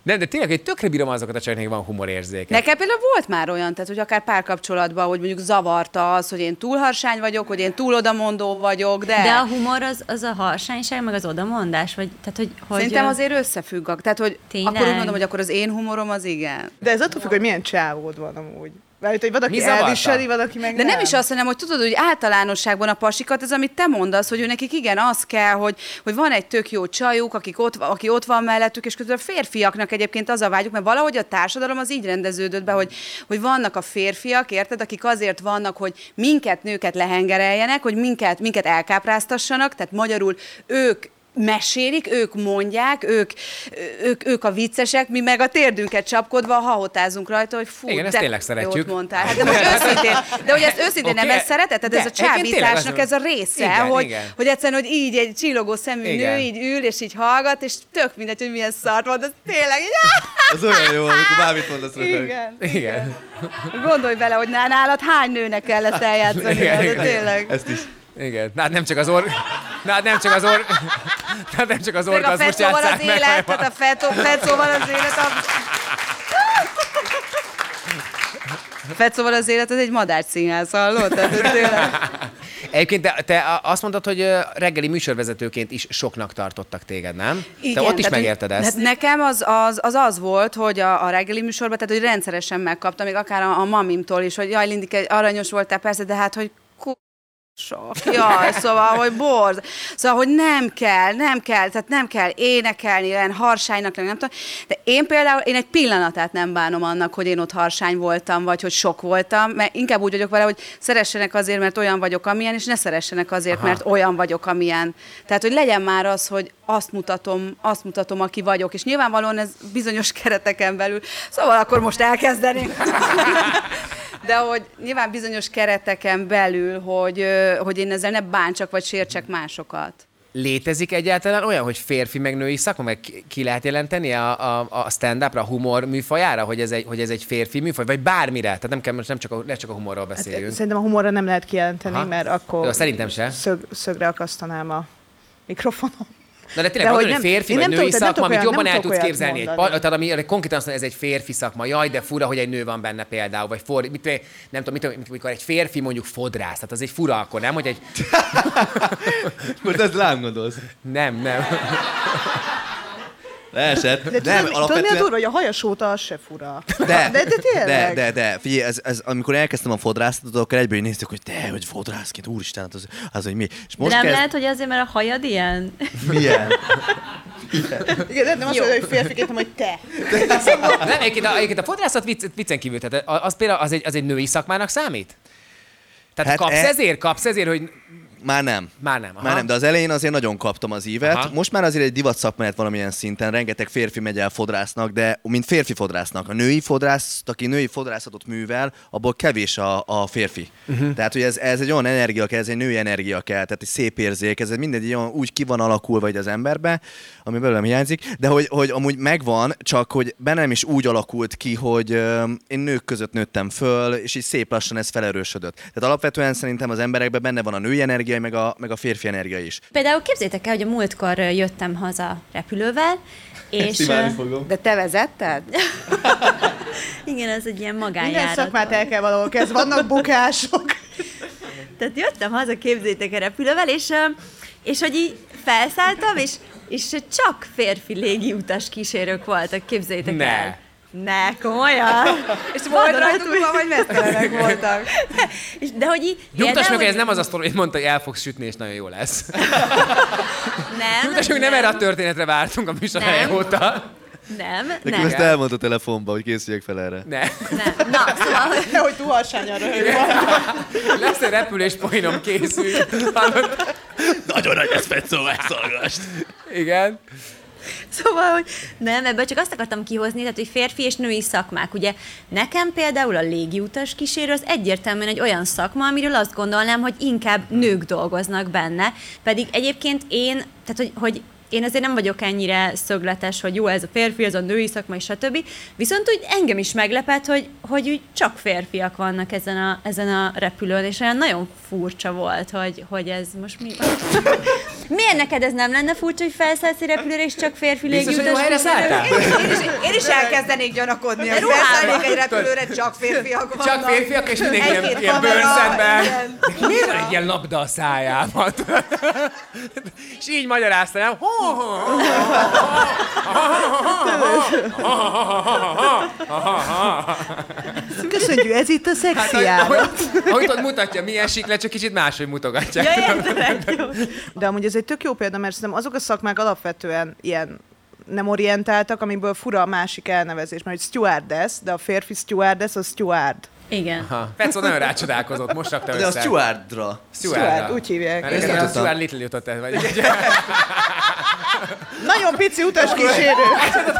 S3: Nem, de tényleg, hogy tökre bírom azokat a csajoknak, van humorérzéke.
S2: Nekem például volt már olyan, tehát hogy akár párkapcsolatban, hogy mondjuk zavarta az, hogy én túl harsány vagyok, hogy én túl odamondó vagyok, de...
S6: De a humor az, az a harsányság, meg az odamondás, vagy tehát, hogy, hogy
S2: Szerintem azért összefügg. Tehát, hogy
S6: Tényleg?
S2: akkor úgy mondom, hogy akkor az én humorom az igen.
S5: De ez attól függ, hogy milyen csávód van amúgy. Mert hogy van, aki
S3: Mi zavarta?
S5: elviseli, van, aki meg
S2: De nem is azt hanem, hogy tudod, hogy általánosságban a pasikat, ez amit te mondasz, hogy ő nekik igen, az kell, hogy, hogy van egy tök jó csajuk, akik ott, aki ott van mellettük, és közben a férfiaknak egyébként az a vágyuk, mert valahogy a társadalom az így rendeződött be, hogy, hogy vannak a férfiak, érted, akik azért vannak, hogy minket, nőket lehengereljenek, hogy minket, minket elkápráztassanak, tehát magyarul ők mesélik, ők mondják, ők, ők, ők a viccesek, mi meg a térdünket csapkodva hahotázunk rajta, hogy fú,
S3: Igen, ezt
S2: de
S3: tényleg szeretjük.
S2: jót mondtál. Hát de most őszintén, de hogy ezt őszintén
S3: Oké.
S2: nem ezt szereted? Tehát ez
S3: De,
S2: a
S3: egyébként tényleg
S2: csábításnak ez a része,
S3: Igen,
S2: hogy,
S3: igen.
S2: hogy egyszerűen, hogy így egy csillogó szemű
S3: Igen.
S2: nő így ül, és így hallgat, és tök mindegy, hogy milyen szart van, de tényleg így,
S4: Ez olyan jó, amikor bármit mondasz röhög.
S2: igen.
S3: Igen.
S2: Gondolj bele, hogy ná- nálad hány nőnek kell ezt eljátszani,
S3: Igen, igen.
S2: tényleg.
S4: Ezt is.
S3: Igen. Hát nem csak az or... Hát nem csak az or... Hát nem csak az
S2: Meg a
S3: orgazmust
S2: fecóval
S3: játsszák
S2: az
S3: meg,
S2: élet, tehát a fecó- fecóval az élet, a... Fecóval az élet, az egy madárszínház, hallod? Tehát, tényleg.
S3: Egyébként te, te a- azt mondtad, hogy reggeli műsorvezetőként is soknak tartottak téged, nem?
S2: Igen,
S3: te ott is megérted ezt.
S2: Hát nekem az az, az az volt, hogy a, a reggeli műsorban, tehát hogy rendszeresen megkaptam, még akár a, a mamimtól is, hogy jaj, Lindike, aranyos voltál, persze, de hát, hogy sok. Jaj, szóval, hogy borz. Szóval, hogy nem kell, nem kell, tehát nem kell énekelni, olyan harsánynak lenni, nem tudom. De én például, én egy pillanatát nem bánom annak, hogy én ott harsány voltam, vagy hogy sok voltam, mert inkább úgy vagyok vele, hogy szeressenek azért, mert olyan vagyok, amilyen, és ne szeressenek azért,
S3: Aha.
S2: mert olyan vagyok, amilyen. Tehát, hogy legyen már az, hogy azt mutatom, azt mutatom, aki vagyok, és nyilvánvalóan ez bizonyos kereteken belül. Szóval akkor most elkezdeném. De hogy nyilván bizonyos kereteken belül, hogy, hogy én ezzel ne bántsak vagy sértsek másokat.
S3: Létezik egyáltalán olyan, hogy férfi meg női szakma, meg ki- lehet jelenteni a, a, a stand-upra, a humor műfajára, hogy ez, egy, hogy ez egy férfi műfaj, vagy bármire? Tehát nem kell most nem csak a, ne csak a humorról beszéljünk.
S5: Szerintem a humorra nem lehet kijelenteni,
S3: Aha.
S5: mert akkor
S3: Jó, szerintem se.
S5: Szög, szögre akasztanám a mikrofonom.
S3: Na de tényleg
S5: De hogy nem-
S3: férfi vagy
S5: nem
S3: női
S5: tudok-
S3: szakma, amit jobban el tudsz képzelni. Egy, tehát ami konkrétan azt mondja, ez egy férfi szakma. Jaj, de fura, hogy egy nő van benne például. Vagy for, mit, nem tudom, mit, tudom, mikor egy férfi mondjuk fodrász. Tehát az egy fura akkor, nem? Hogy egy...
S4: Most ezt rám gondolsz.
S3: Nem, nem.
S4: Leesett.
S5: De
S4: nem,
S5: tudod, mi- tudod, mi a
S4: alapvetően...
S5: durva, hogy a hajas óta az se fura.
S4: De,
S5: de, de
S4: de,
S5: tényleg.
S4: de, de, figyelj, ez, ez, amikor elkezdtem a fodrászatot, akkor egyből néztük, hogy te, hogy fodrászként, úristen, hát az, az, hogy mi. És
S6: De
S4: most
S6: nem
S4: kezd...
S6: lehet, hogy azért, mert a hajad ilyen?
S4: Milyen?
S5: Igen, de nem azt mondja, hogy férfiként, hanem hogy te.
S3: nem egyébként, a, egyébként a fodrászat vicc, viccen kívül, tehát az például az egy, az egy női szakmának számít? Tehát
S4: Hát
S3: hát kapsz
S4: e-
S3: ezért, kapsz ezért, hogy
S4: Már nem.
S3: már nem. Aha.
S4: Már nem, de az elején azért nagyon kaptam az ívet.
S3: Aha.
S4: Most már azért egy divat szakma lett valamilyen szinten, rengeteg férfi megy el fodrásznak, de mint férfi fodrásznak. A női fodrász, aki női fodrászatot művel, abból kevés a, a férfi. Uh-huh. Tehát, hogy ez, ez egy olyan energia kell, ez egy női energia kell, tehát egy szép érzék, ez mindegy olyan úgy ki van alakulva az emberbe, ami belőlem hiányzik, de hogy, hogy amúgy megvan, csak hogy bennem is úgy alakult ki, hogy ö, én nők között nőttem föl, és így szép lassan ez felerősödött. Tehát alapvetően szerintem az emberekben benne van a női energia, meg a, meg a férfi energia is.
S6: Például képzétek el, hogy a múltkor jöttem haza repülővel, és
S4: fogom.
S2: De te vezetted?
S6: igen, ez egy ilyen
S5: Minden
S6: magánjárat.
S5: szakmát
S6: volt.
S5: el kell valahol kezd, vannak bukások.
S6: Tehát jöttem haza, képzétek el repülővel, és, és hogy így felszálltam, és, és csak férfi légiutas kísérők voltak, képzétek
S3: Ne.
S6: el. Ne, komolyan.
S2: És volt rajtuk van, vagy mesztelenek voltak?
S6: És, de hogy így...
S3: Nyugtass meg, hogy ez
S6: hogy-
S3: nem az a sztori, hogy mondta, hogy el fogsz sütni, és nagyon jó lesz.
S6: Nem,
S3: Nyugtass meg, nem erre a történetre vártunk a műsor óta.
S6: Nem,
S4: Nekem
S6: nem.
S4: ezt elmondta telefonba, hogy készüljek fel erre.
S3: Ne.
S6: Nem. Na, szóval, hogy
S5: Nehogy tuhassányan röhög.
S3: Lesz egy repülés poénom készül.
S4: Nagyon nagy ez Fecó, elszolgast.
S3: Igen.
S6: Szóval, hogy nem, ebből csak azt akartam kihozni, tehát, hogy férfi és női szakmák. Ugye nekem például a légiutas kísérő az egyértelműen egy olyan szakma, amiről azt gondolnám, hogy inkább nők dolgoznak benne, pedig egyébként én, tehát hogy, hogy én azért nem vagyok ennyire szögletes, hogy jó, ez a férfi, ez a női szakma, és stb. Viszont úgy engem is meglepett, hogy, hogy úgy csak férfiak vannak ezen a, ezen a repülőn, és olyan nagyon furcsa volt, hogy, hogy ez most mi... Miért neked ez nem lenne furcsa, hogy felszállsz egy repülőre, és csak férfi
S3: Biztos, hogy jó
S6: légiutas kísérő?
S3: szálltál?
S2: Én is, én is elkezdenék gyanakodni, hogy felszállnék egy repülőre, csak férfiak vannak.
S3: Csak férfiak, és mindenki ilyen, ilyen bőrszedben. Miért van egy ilyen labda a szájában? és így magyarázta, nem? Ho, ho, ho,
S5: Köszönjük, ez itt a szexi
S3: Hát, ahogy, ahogy mutatja, milyen sik le, csak kicsit máshogy mutogatja.
S6: Ja, értelek.
S5: De amúgy ez egy tök jó példa, mert szerintem azok a szakmák alapvetően ilyen nem orientáltak, amiből fura a másik elnevezés, mert hogy stewardess, de a férfi stewardess az steward.
S6: Igen.
S3: Ha. Fecó nagyon rácsodálkozott, most rakta
S4: De a
S3: össze.
S4: Stewardra.
S5: Steward, úgy hívják.
S3: Mert
S4: Ezt
S3: igen, a. Stuart Little jutott el, vagy.
S5: Nagyon pici utaskísérő.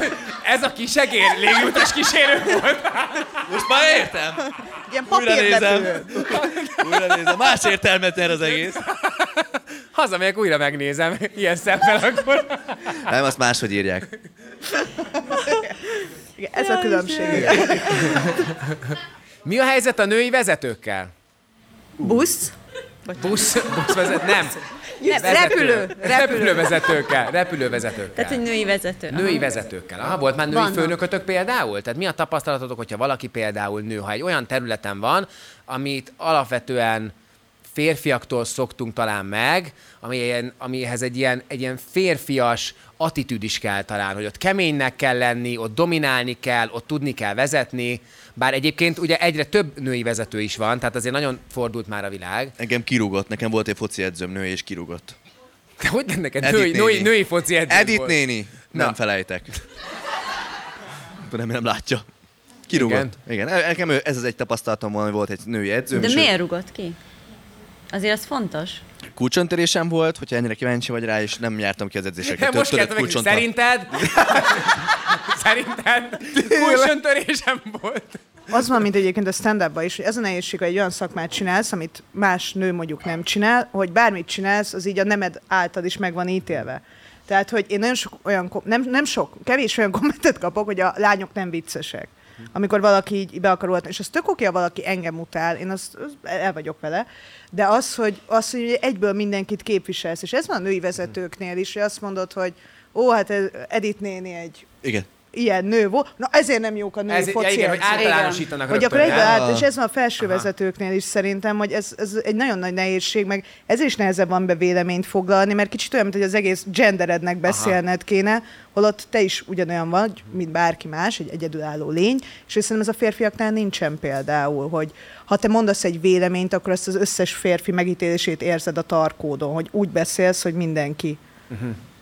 S3: Ez a kisegér, légiutas kísérő volt.
S4: Most már értem.
S5: Ilyen
S4: Újra nézem. Újra nézem. Más értelmet nyer az egész.
S3: Hazamegyek, újra megnézem, ilyen szemmel akkor.
S4: Nem, azt máshogy írják.
S5: Igen, Ez a különbség.
S3: Mi a helyzet a női vezetőkkel?
S6: Busz?
S3: Busz, busz vezet, nem.
S2: Nem,
S3: Vezető.
S2: repülő, repülő.
S3: Repülővezetőkkel, repülővezetőkkel.
S6: Tehát, hogy női vezető.
S3: Női vezetőkkel. Aha, volt már női
S6: Vannak.
S3: főnökötök például? Tehát mi a tapasztalatotok, hogyha valaki például nő, ha egy olyan területen van, amit alapvetően férfiaktól szoktunk talán meg, ami ilyen, amihez egy ilyen, egy ilyen férfias attitűd is kell talán, hogy ott keménynek kell lenni, ott dominálni kell, ott tudni kell vezetni, bár egyébként ugye egyre több női vezető is van, tehát azért nagyon fordult már a világ.
S4: Engem kirúgott. Nekem volt egy foci edzőm, nő és kirúgott.
S3: De hogy lenne neked
S4: Edith
S3: női,
S4: néni.
S3: női, női foci edző
S4: Edith
S3: volt?
S4: néni.
S3: Na.
S4: Nem felejtek. Nem, nem látja. Kirúgott. Igen. Igen. Nekem ő- ez az egy tapasztalatom van, hogy volt egy női edzőm.
S6: De
S4: és ő-
S6: miért rugott ki? Azért az fontos.
S4: Kulcsontörésem volt, hogyha ennyire kíváncsi vagy rá, és nem jártam ki az edzésekre.
S3: Nem, most
S4: Tudod,
S3: kérdezem meg, szerinted? szerinted? Kulcsontörésem volt.
S5: Az van, mint egyébként a stand is, hogy ez a nehézség, hogy egy olyan szakmát csinálsz, amit más nő mondjuk nem csinál, hogy bármit csinálsz, az így a nemed által is meg van ítélve. Tehát, hogy én nagyon sok olyan, nem, nem sok, kevés olyan kommentet kapok, hogy a lányok nem viccesek. Amikor valaki így be akar ugatni. És az tök oké, ha valaki engem utál, én azt, az el vagyok vele, de az, hogy, az, hogy egyből mindenkit képviselsz, és ez van a női vezetőknél is, hogy azt mondod, hogy ó, hát Edith néni egy
S4: Igen.
S5: Ilyen nő volt, na ezért nem jók a női
S3: Ez,
S5: foci
S3: ja, igen, hogy általánosítanak
S5: Hogy akkor
S3: nem?
S5: át, és ez van a felső vezetőknél is szerintem, hogy ez, ez egy nagyon nagy nehézség, meg ez is nehezebb van be véleményt foglalni, mert kicsit olyan, mint hogy az egész genderednek beszélned kéne, holott te is ugyanolyan vagy, mint bárki más, egy egyedülálló lény, és szerintem ez a férfiaknál nincsen például, hogy ha te mondasz egy véleményt, akkor ezt az összes férfi megítélését érzed a tarkódon, hogy úgy beszélsz, hogy mindenki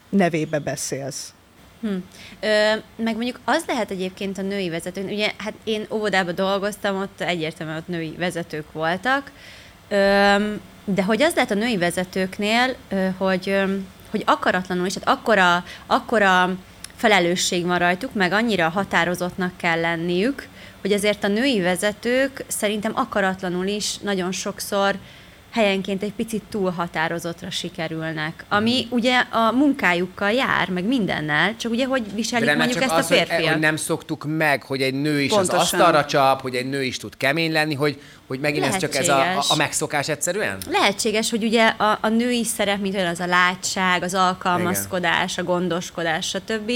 S5: nevébe beszélsz.
S6: Ö, meg mondjuk az lehet egyébként a női vezető, ugye hát én óvodában dolgoztam, ott egyértelműen ott női vezetők voltak, ö, de hogy az lehet a női vezetőknél, ö, hogy, hogy akaratlanul, és hát akkora, akkora felelősség van rajtuk, meg annyira határozottnak kell lenniük, hogy azért a női vezetők szerintem akaratlanul is nagyon sokszor helyenként egy picit túl határozottra sikerülnek, ami ugye a munkájukkal jár, meg mindennel, csak ugye hogy viselik
S3: nem
S6: mondjuk ezt
S3: az,
S6: a
S3: hogy,
S6: férfiak.
S3: hogy nem szoktuk meg, hogy egy nő is
S2: Pontosan.
S3: az asztalra csap, hogy egy nő is tud kemény lenni, hogy, hogy megint ez csak ez a, a,
S6: Lehetséges.
S3: megszokás egyszerűen?
S6: Lehetséges, hogy ugye a, a női szerep, mint olyan az a látság, az alkalmazkodás, a gondoskodás, stb.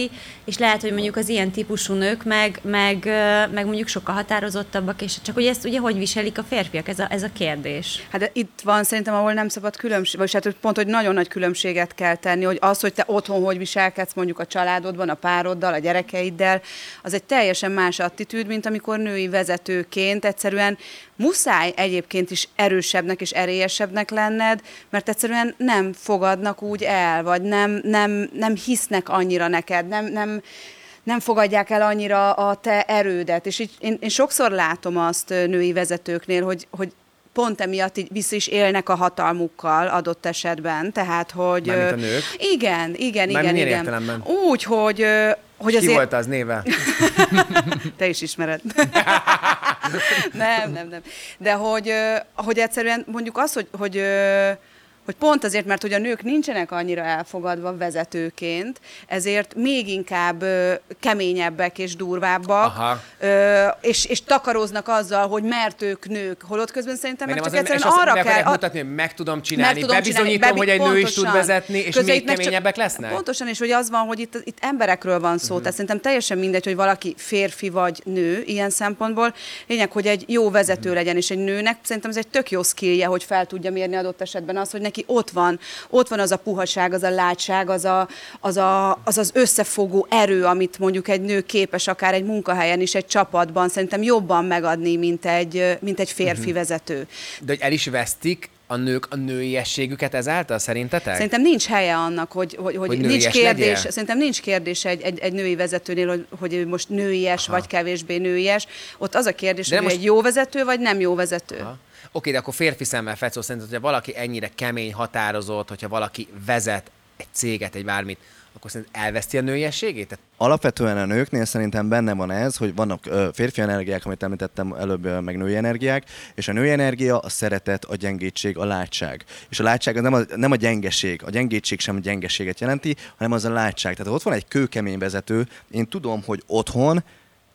S6: És lehet, hogy mondjuk az ilyen típusú nők meg, meg, meg mondjuk sokkal határozottabbak, és csak hogy ezt ugye hogy viselik a férfiak, ez a, ez a kérdés.
S2: Hát itt van szerintem, ahol nem szabad különbség, vagy hát pont, hogy nagyon nagy különbséget kell tenni, hogy az, hogy te otthon hogy viselkedsz mondjuk a családodban, a pároddal, a gyerekeiddel, az egy teljesen más attitűd, mint amikor női vezetőként egyszerűen muszáj egyébként is erősebbnek és erélyesebbnek lenned, mert egyszerűen nem fogadnak úgy el, vagy nem, nem, nem hisznek annyira neked, nem, nem, nem fogadják el annyira a te erődet. És így, én, én sokszor látom azt női vezetőknél, hogy, hogy pont emiatt így vissza is élnek a hatalmukkal adott esetben. Tehát, hogy...
S3: Mármint a nők?
S2: Igen, igen,
S3: Mármint
S2: igen, igen.
S3: értelemben?
S2: Úgy, hogy, hogy
S3: Ki
S2: azért...
S3: volt az néve?
S2: Te is ismered. nem, nem, nem. De hogy, hogy egyszerűen mondjuk az, hogy, hogy, hogy pont azért, mert hogy a nők nincsenek annyira elfogadva vezetőként, ezért még inkább ö, keményebbek és durvábbak,
S3: Aha.
S2: ö, és, és takaróznak azzal, hogy mert ők nők, holott közben szerintem meg,
S3: Meg
S2: csak
S3: az,
S2: egyszerűen
S3: azt
S2: arra kell...
S3: mutatni, hogy meg tudom csinálni,
S2: Meg tudom
S3: bebizonyítom,
S2: csinálni,
S3: hogy egy nő is tud
S2: pontosan.
S3: vezetni, és
S2: Közben
S3: még
S2: meg csak-
S3: keményebbek lesznek?
S2: Pontosan, és hogy az van, hogy itt, itt emberekről van szó, uh-huh. tehát szerintem teljesen mindegy, hogy valaki férfi vagy nő ilyen szempontból. Lényeg, hogy egy jó vezető
S3: Mhm.
S2: legyen, és egy nőnek szerintem ez egy tök jó skillje, hogy fel tudja mérni adott esetben az, hogy neki ott van, ott van az a puhaság, az a látság, az a, az, a, az, az összefogó erő, amit mondjuk egy nő képes akár egy munkahelyen is, egy csapatban szerintem jobban megadni, mint egy, mint egy férfi uh-huh. vezető.
S3: De hogy el is vesztik a nők a nőiességüket ezáltal, szerintetek?
S2: Szerintem nincs helye annak, hogy, hogy, hogy,
S3: Hogy
S2: nincs kérdés,
S3: legyél?
S2: szerintem nincs kérdés egy, egy, egy női vezetőnél, hogy, hogy ő most nőies Aha. vagy kevésbé nőies. Ott az a kérdés,
S3: De
S2: hogy most- egy jó vezető vagy nem jó vezető.
S3: Aha. Oké, de akkor férfi szemmel fetszó szerint, hogyha valaki ennyire kemény, határozott, hogyha valaki vezet egy céget, egy bármit, akkor szerint elveszti a nőiességét?
S4: Alapvetően a nőknél szerintem benne van ez, hogy vannak ö, férfi energiák, amit említettem előbb, ö, meg női energiák, és a női energia a szeretet, a gyengétség, a látság. És a látság az nem a, nem a gyengeség, a gyengétség sem a gyengeséget jelenti, hanem az a látság. Tehát ha ott van egy kőkemény vezető, én tudom, hogy otthon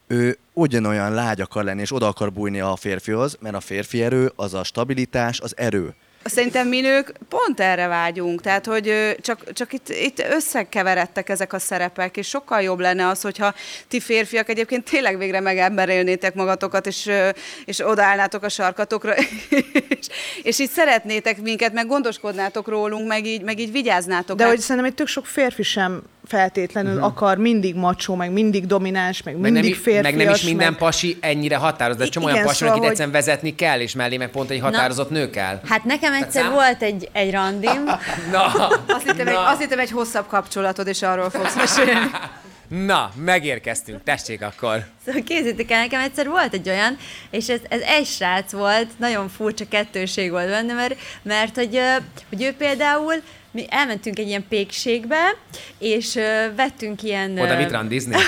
S4: ő ugyanolyan lágy akar lenni, és oda akar bújni a férfihoz, mert a férfi erő az a stabilitás, az erő.
S2: Szerintem mi nők pont erre vágyunk, tehát hogy csak, csak itt, itt összekeveredtek ezek a szerepek, és sokkal jobb lenne az, hogyha ti férfiak egyébként tényleg végre megemberélnétek magatokat, és, és odaállnátok a sarkatokra, és, és így szeretnétek minket, meg gondoskodnátok rólunk, meg így, meg így vigyáznátok.
S5: De
S2: rá.
S5: hogy szerintem egy tök sok férfi sem feltétlenül uh-huh. akar mindig macsó, meg mindig domináns, meg
S3: meg
S5: mindig
S3: nem, i-
S5: férfias.
S3: meg nem is minden
S5: meg...
S3: pasi ennyire határozott, de
S5: I-
S3: csomó olyan pasi,
S5: szóval,
S3: akit
S5: hogy-
S3: egyszerűen vezetni kell, és mellé meg pont egy határozott nő kell.
S6: Hát nekem egyszer
S3: szám-
S6: volt egy, egy randim,
S3: Na,
S2: Azt hittem, egy,
S3: na,
S2: azt hittem egy hosszabb kapcsolatod, és arról fogsz mesélni.
S3: na, megérkeztünk, tessék akkor.
S6: Szóval kézzétek el, nekem egyszer volt egy olyan, és ez, ez egy srác volt, nagyon furcsa kettőség volt benne, mert, mert hogy, hogy ő például, mi elmentünk egy ilyen pékségbe, és ö, vettünk ilyen...
S3: Oda mit randizni?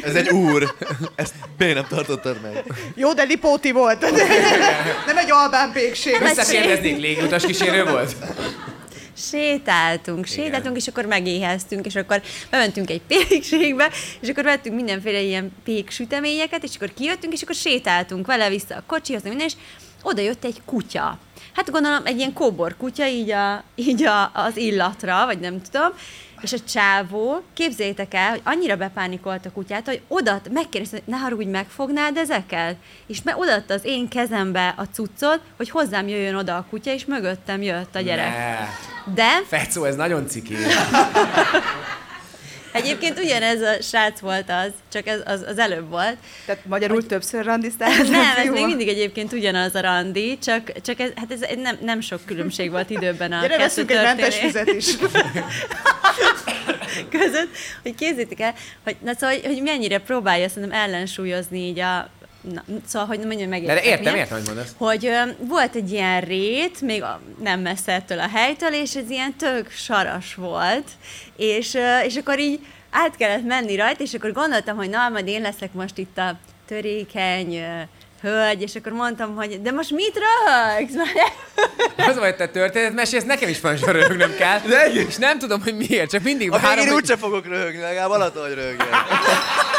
S4: Ez egy úr. Ezt miért nem tartottad meg?
S5: Jó, de lipóti volt. nem egy albán pékség.
S3: Visszakérdeznék, légutas kísérő volt?
S6: sétáltunk, sétáltunk, és akkor megéheztünk, és akkor bementünk egy pékségbe, és akkor vettünk mindenféle ilyen pék süteményeket, és akkor kijöttünk, és akkor sétáltunk vele vissza a kocsihoz, minden, és oda jött egy kutya. Hát gondolom egy ilyen kóbor kutya, így, a, így a, az illatra, vagy nem tudom, és a csávó, képzeljétek el, hogy annyira bepánikolt a kutyát, hogy oda megkérdezte, hogy ne haragudj, megfognád ezeket? És me, odaadta az én kezembe a cuccot, hogy hozzám jöjjön oda a kutya, és mögöttem jött a gyerek.
S3: Ne.
S6: De
S3: Fecó, ez nagyon ciki.
S6: egyébként ugyanez a srác volt az, csak ez az, az előbb volt.
S2: Tehát magyarul többször randiztál?
S6: Nem, ez még mindig egyébként ugyanaz a randi, csak, csak ez, hát ez nem, nem sok különbség volt időben a
S5: Gyere,
S6: kettő
S5: egy mentes füzet is.
S6: között, hogy kézzétek el, hogy, na, szóval, hogy, hogy mennyire próbálja szerintem ellensúlyozni így a Na, szóval, hogy
S3: De,
S6: megértem.
S3: de értem, értem, hogy mondasz.
S6: Hogy ö, volt egy ilyen rét, még a, nem messze ettől a helytől, és ez ilyen tök saras volt, és, ö, és akkor így át kellett menni rajta, és akkor gondoltam, hogy na, majd én leszek most itt a törékeny ö, hölgy, és akkor mondtam, hogy de most mit röhögsz?
S3: Az vagy te történet, mesélsz, nekem is van röhögnöm kell.
S4: De
S3: és nem tudom, hogy miért, csak mindig
S4: A
S3: várom,
S4: végén
S3: hogy...
S4: úgyse fogok röhögni, legalább alatt, hogy röhögjek.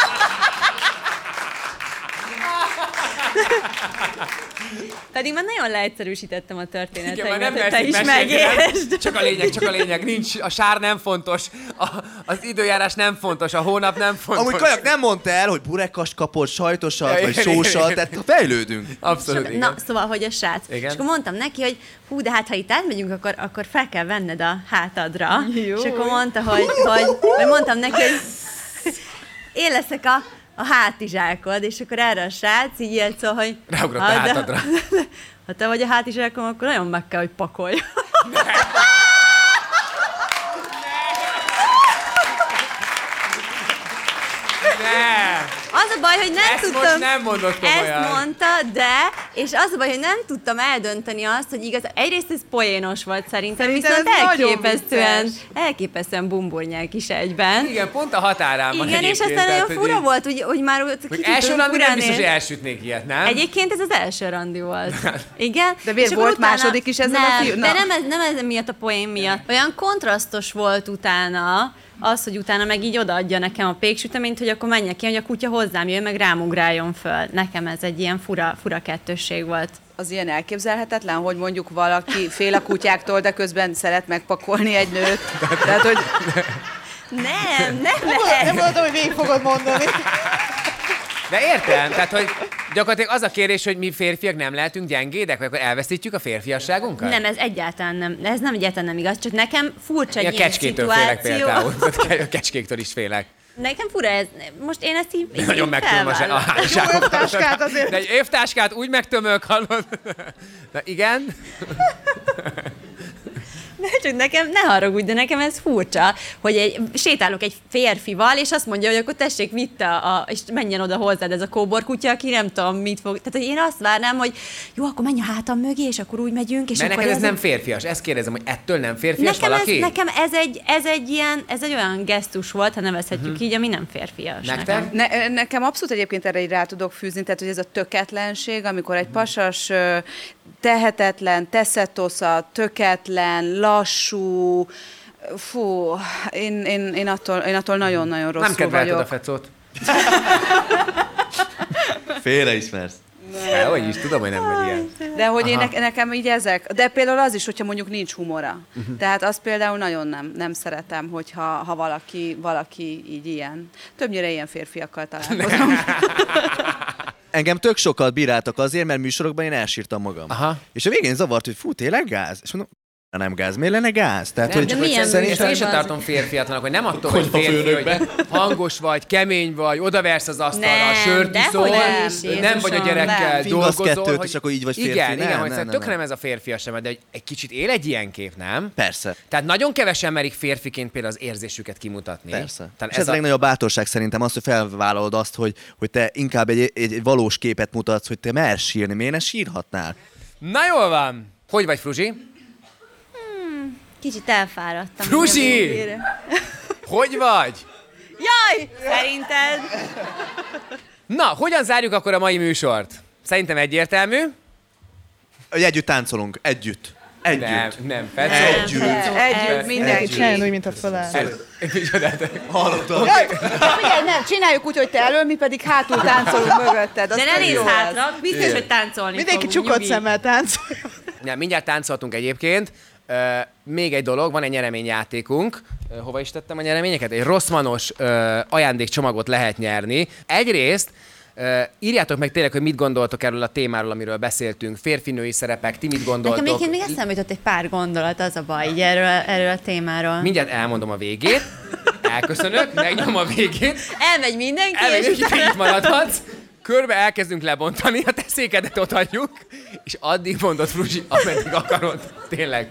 S6: Pedig már nagyon leegyszerűsítettem a
S3: Igen, már nem
S6: hogy te is megértsd.
S3: Csak a lényeg, csak a lényeg. Nincs, a sár nem fontos, a, az időjárás nem fontos, a hónap nem fontos.
S4: Amúgy Kajak nem mondta el, hogy burekast kapott, sajtosat,
S3: Ja,
S4: vagy sósat,
S3: igen.
S4: tehát fejlődünk.
S3: Abszolút, igen.
S6: Na, szóval, hogy a srác.
S3: Igen.
S6: És akkor mondtam neki, hogy hú, de hát ha itt átmegyünk, akkor, akkor fel kell venned a hátadra.
S2: Jó.
S6: És akkor mondta, hogy, hogy, hogy mondtam neki, hogy én leszek a, a hátizsákod, és akkor erre a srác így jött szó, hogy...
S3: Ráugrott a
S6: "Hát, de-
S3: hátadra."
S6: Ha te vagy a hátizsákom, akkor nagyon meg kell, hogy pakolj.
S3: Ne!
S6: Az a baj, hogy nem
S3: Ezt
S6: tudtam...
S3: most nem mondod komolyan.
S6: Ezt mondta, de, és az a baj, hogy nem tudtam eldönteni azt, hogy igaz, egyrészt ez poénos volt szerintem,
S2: Szerintem
S6: viszont elképesztően, elképesztően bumburnyák is egyben.
S3: Igen, pont a határán van
S6: Igen, és aztán olyan fura
S3: így-
S6: volt, hogy, hogy már ott
S3: Hogy
S6: kicsit
S3: első randi nem biztos, hogy elsütnék ilyet, nem?
S6: Egyébként ez az első randi volt. Igen.
S2: De miért volt második is ezzel a
S6: nem,
S2: fiú-
S6: De nem ez, nem ez miatt a poén miatt. Olyan kontrasztos volt utána, az, hogy utána meg így odaadja nekem a péksüteményt, hogy akkor menjek ki, hogy a kutya hozzám jön, meg rám ugráljon föl. Nekem ez egy ilyen fura, fura kettősség volt.
S2: Az ilyen elképzelhetetlen, hogy mondjuk valaki fél a kutyáktól, de közben szeret megpakolni egy nőt. Tehát, hogy
S6: Nem, nem,
S5: Nem
S6: nem.
S5: mondtam, hogy végig fogod mondani.
S3: De értem, tehát hogy gyakorlatilag az a kérés, hogy mi férfiak nem lehetünk gyengédek, vagy akkor elveszítjük a férfiasságunkat?
S6: Nem, ez egyáltalán nem, ez nem egyáltalán nem igaz, csak nekem furcsa
S3: Én
S6: egy
S3: a
S6: ilyen
S3: kecskétől félek
S6: szituáció.
S3: például. A kecskéktől is félek.
S6: Nekem fura ez, most én ezt így, így
S3: Nagyon megtömöm a, a
S6: felvállalom.
S3: házságokat.
S5: évtáskát azért.
S3: De egy évtáskát úgy megtömök, hallod? Na igen?
S6: De csak nekem, ne haragudj, de nekem ez furcsa, hogy egy, sétálok egy férfival, és azt mondja, hogy akkor tessék, vitte, a, és menjen oda hozzád ez a kóbor kutya, aki nem tudom, mit fog. Tehát, hogy én azt várnám, hogy jó, akkor menj a hátam mögé, és akkor úgy megyünk, és
S3: Mert
S6: akkor
S3: neked ez nem férfias. Ezt kérdezem, hogy ettől nem férfias
S6: Nekem ez,
S3: valaki?
S6: nekem ez egy, ez egy ilyen, ez egy olyan gesztus volt, ha nevezhetjük így, ami nem férfias.
S3: Nektek?
S6: Nekem.
S2: Ne, nekem abszolút egyébként erre így rá tudok fűzni, tehát hogy ez a töketlenség, amikor egy pasas ö, tehetetlen, teszetosza, töketlen, lassú, fú, én, én, én, attól, én attól nagyon-nagyon rosszul
S3: Nem kedvelted
S2: vagyok.
S3: a fecót.
S4: Félreismersz.
S3: De, hogy is, tudom, hogy nem vagy ilyen.
S2: De hogy én ne, nekem így ezek, de például az is, hogyha mondjuk nincs humora. Uh-huh. Tehát azt például nagyon nem, nem szeretem, hogyha ha valaki, valaki így ilyen. Többnyire ilyen férfiakkal találkozom.
S4: Engem tök sokat bíráltak azért, mert műsorokban én elsírtam magam.
S3: Aha.
S4: És a végén zavart, hogy fú, tényleg gáz? És mondom, nem gáz, miért lenne gáz? Tehát,
S3: Nem,
S4: hogy
S6: de milyen
S3: hogy szerintem én sem tartom férfiatlanak, hogy nem attól, hogy férfi, hogy hangos vagy, kemény vagy, odaversz az asztalra,
S6: Nem,
S3: sört iszol,
S6: nem
S3: nem vagy a gyerekkel,
S2: nem.
S3: Dolgozol.
S4: kettőt,
S3: hogy...
S4: és akkor így vagy férfi.
S3: Igen,
S4: Nem,
S3: igen, hogy
S4: nem,
S3: nem,
S4: nem,
S3: tökre
S4: nem.
S3: nem ez a férfias sem, de hogy egy kicsit él egy ilyen kép, nem?
S4: Persze.
S3: Tehát nagyon kevesen merik férfiként például az érzésüket kimutatni.
S4: Persze.
S3: Tehát
S4: és ez a legnagyobb bátorság szerintem az, hogy felvállalod azt, hogy, hogy te inkább egy, egy, egy valós képet mutatsz, hogy te mersz sírni. Miért ne sírhatnál?
S3: Na jól van. Hogy vagy, Fruzsi?
S6: Kicsit elfáradtam. Végére.
S3: Hogy vagy?
S6: Jaj! Szerinted?
S3: Na, hogyan zárjuk akkor a mai műsort? Szerintem egyértelmű.
S4: Hogy együtt táncolunk, együtt. Együtt.
S3: Nem, nem, Fecó.
S4: Együtt.
S2: Együtt, együtt, mindenki.
S5: Csinálni úgy, mint a feláll.
S4: Hallottam.
S2: Figyelj, nem, csináljuk úgy, hogy te elől, mi pedig hátul táncolunk mögötted. az
S6: De ne nézz hátra, biztos, hogy táncolni
S5: Mindenki
S6: fogunk,
S5: csukott
S6: nyugi.
S5: szemmel táncol.
S3: Ja, mindjárt táncoltunk egyébként. Uh, még egy dolog, van egy nyereményjátékunk. Uh, hova is tettem a nyereményeket? Egy rosszmanos uh, ajándékcsomagot lehet nyerni. Egyrészt Uh, írjátok meg tényleg, hogy mit gondoltok erről a témáról, amiről beszéltünk. Férfinői szerepek, ti mit gondoltok?
S6: Nekem egyébként még eszembe jutott egy pár gondolat, az a baj, így erről, erről a témáról.
S3: Mindjárt elmondom a végét. Elköszönök, megnyom a végét.
S6: Elmegy mindenki,
S3: Elmegy,
S6: és utána...
S3: így maradhatsz. Körbe elkezdünk lebontani, a te székedet ott hagyjuk, és addig mondod Fruzsi, ameddig akarod. Tényleg.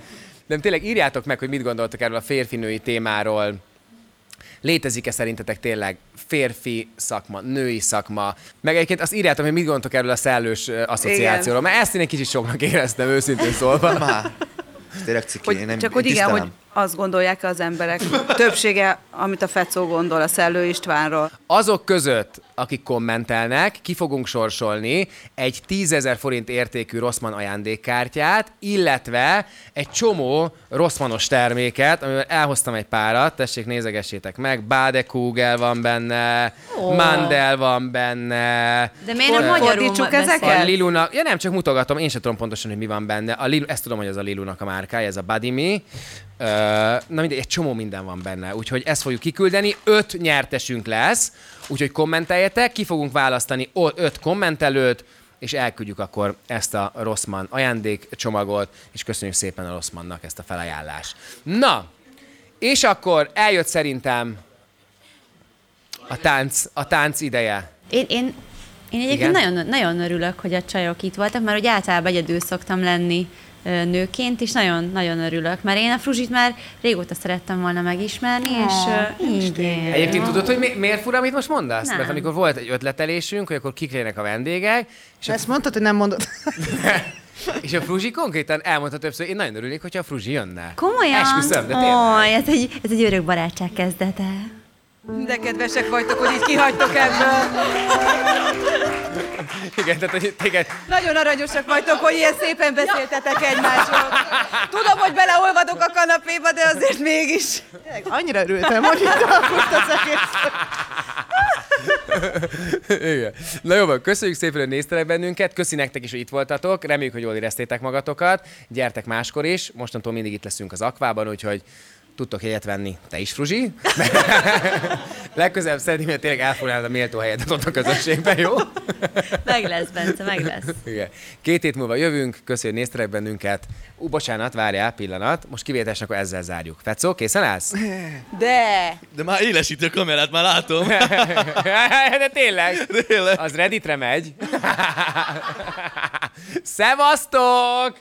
S3: Nem, tényleg írjátok meg, hogy mit gondoltok erről a férfinői témáról. Létezik-e szerintetek tényleg férfi szakma, női szakma? Meg egyébként azt írjátok, hogy mit gondoltok erről a szellős asszociációról, mert ezt én egy kicsit soknak éreztem, őszintén szólva.
S4: Már. Tényleg ciki,
S2: Hogy,
S4: én nem
S2: csak
S4: én
S2: hogy igen, hogy. Azt gondolják az emberek. Többsége, amit a Fecó gondol a Szellő Istvánról.
S3: Azok között, akik kommentelnek, ki fogunk sorsolni egy 10 ezer forint értékű Rossmann ajándékkártyát, illetve egy csomó Rossmannos terméket, amivel elhoztam egy párat, tessék, nézegessétek meg, Badekugel van benne,
S6: Ó.
S3: Mandel van benne,
S6: De miért nem magyarul
S2: ezeket?
S3: a Lilunak, ja nem, csak mutogatom, én sem tudom pontosan, hogy mi van benne. A Lilu, ezt tudom, hogy ez a Lilunak a márkája, ez a. Ö, na mindegy, egy csomó minden van benne, úgyhogy ezt fogjuk kiküldeni. Öt nyertesünk lesz, úgyhogy kommenteljetek, ki fogunk választani öt kommentelőt, és elküldjük akkor ezt a Rossmann ajándékcsomagot, és köszönjük szépen a Rossmannnak ezt a felajánlást. Na, és akkor eljött szerintem a tánc, a tánc ideje.
S6: Én, én, én egyébként
S3: Igen?
S6: nagyon, nagyon örülök, hogy a csajok itt voltak, mert hogy általában egyedül szoktam lenni nőként, és nagyon-nagyon örülök, mert én a Fruzsit már régóta szerettem volna megismerni, és ö, igen.
S3: Egyébként tudod, hogy mi, miért fura, amit most mondasz?
S6: Nem.
S3: Mert amikor volt egy ötletelésünk, hogy akkor kik a vendégek, és a,
S5: Ezt mondtad, hogy nem mondod.
S3: és a Fruzsi konkrétan elmondta többször, én nagyon örülnék, hogyha a Fruzsi jönne.
S6: Komolyan?
S3: Esküszöm, de tényleg.
S6: Ó, ez egy, ez egy örök barátság kezdete.
S2: De kedvesek vagytok, hogy így kihagytok ebből.
S3: Igen, tehát hogy téged,
S2: Nagyon aranyosak vagytok, hogy ilyen szépen beszéltetek egymásról. Tudom, hogy beleolvadok a kanapéba, de azért mégis.
S5: Tényleg, Annyira örültem, hogy itt alakult az egész.
S3: Igen. Na jó, van, köszönjük szépen, hogy néztetek bennünket, köszi nektek is, hogy itt voltatok, reméljük, hogy jól éreztétek magatokat, gyertek máskor is, mostantól mindig itt leszünk az akvában, úgyhogy tudtok helyet venni. Te is, Fruzsi? Legközelebb szeretném, hogy tényleg elfoglalnád a méltó helyedet ott a közösségben, jó?
S6: Meg lesz, Bence, meg lesz.
S3: Igen. Két hét múlva jövünk, köszönjük, hogy néztetek bennünket. Ú, bocsánat, várjál, pillanat. Most kivételesen akkor ezzel zárjuk. Fecó, készen állsz?
S2: De!
S4: De már élesíti a kamerát, már látom.
S3: De tényleg.
S4: Tényleg.
S3: Az Redditre megy. Szevasztok!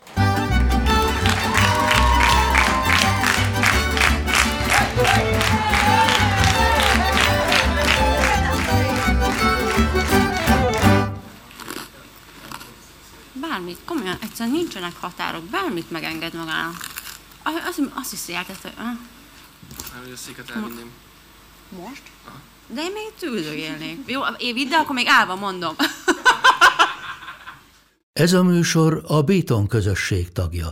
S6: Bármit, komolyan, egyszerűen nincsenek határok, bármit megenged magának. Azt, azt hiszi el, tehát, hogy... ah,
S7: hogy a széket elvinném.
S6: Most? De én még itt üldögélnék. Jó, én vidd, de akkor még állva mondom.
S8: Ez a műsor a Béton közösség tagja.